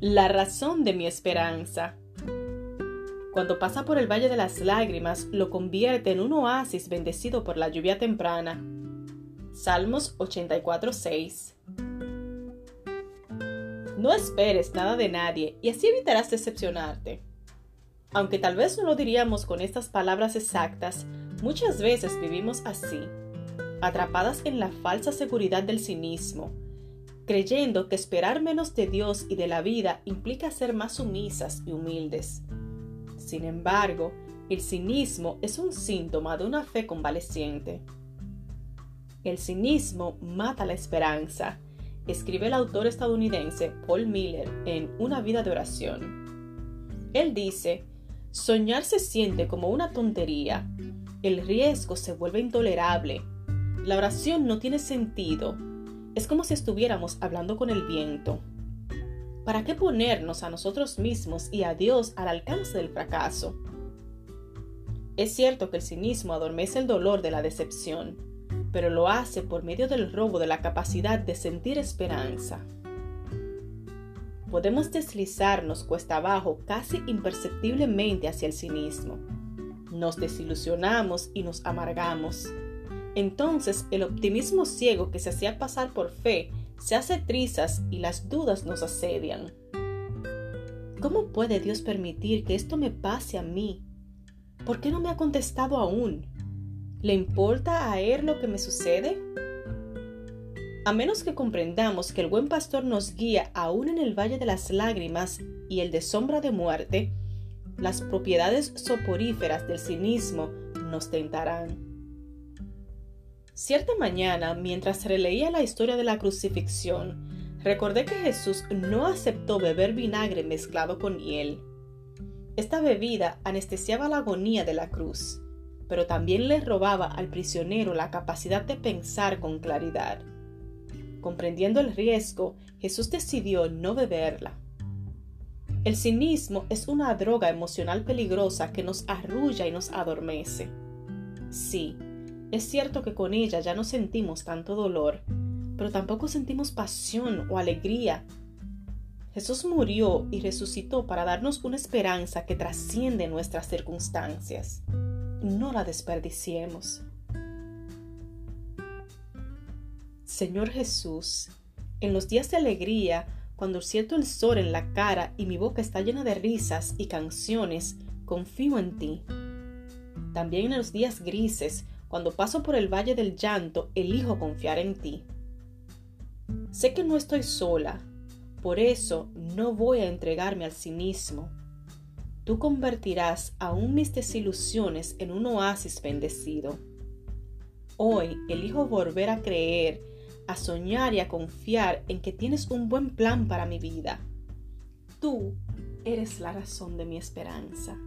la razón de mi esperanza. Cuando pasa por el Valle de las Lágrimas, lo convierte en un oasis bendecido por la lluvia temprana. Salmos 84:6 No esperes nada de nadie y así evitarás decepcionarte. Aunque tal vez no lo diríamos con estas palabras exactas, muchas veces vivimos así, atrapadas en la falsa seguridad del cinismo, creyendo que esperar menos de Dios y de la vida implica ser más sumisas y humildes. Sin embargo, el cinismo es un síntoma de una fe convaleciente. El cinismo mata la esperanza, escribe el autor estadounidense Paul Miller en Una vida de oración. Él dice, soñar se siente como una tontería, el riesgo se vuelve intolerable, la oración no tiene sentido, es como si estuviéramos hablando con el viento. ¿Para qué ponernos a nosotros mismos y a Dios al alcance del fracaso? Es cierto que el cinismo adormece el dolor de la decepción, pero lo hace por medio del robo de la capacidad de sentir esperanza. Podemos deslizarnos cuesta abajo casi imperceptiblemente hacia el cinismo. Nos desilusionamos y nos amargamos. Entonces el optimismo ciego que se hacía pasar por fe se hace trizas y las dudas nos asedian. ¿Cómo puede Dios permitir que esto me pase a mí? ¿Por qué no me ha contestado aún? ¿Le importa a Él lo que me sucede? A menos que comprendamos que el buen pastor nos guía aún en el valle de las lágrimas y el de sombra de muerte, las propiedades soporíferas del cinismo nos tentarán. Cierta mañana, mientras releía la historia de la crucifixión, recordé que Jesús no aceptó beber vinagre mezclado con hiel. Esta bebida anestesiaba la agonía de la cruz, pero también le robaba al prisionero la capacidad de pensar con claridad. Comprendiendo el riesgo, Jesús decidió no beberla. El cinismo es una droga emocional peligrosa que nos arrulla y nos adormece. Sí, es cierto que con ella ya no sentimos tanto dolor, pero tampoco sentimos pasión o alegría. Jesús murió y resucitó para darnos una esperanza que trasciende nuestras circunstancias. No la desperdiciemos. Señor Jesús, en los días de alegría, cuando siento el sol en la cara y mi boca está llena de risas y canciones, confío en ti. También en los días grises, cuando paso por el valle del llanto, elijo confiar en ti. Sé que no estoy sola, por eso no voy a entregarme al cinismo. Tú convertirás aún mis desilusiones en un oasis bendecido. Hoy elijo volver a creer, a soñar y a confiar en que tienes un buen plan para mi vida. Tú eres la razón de mi esperanza.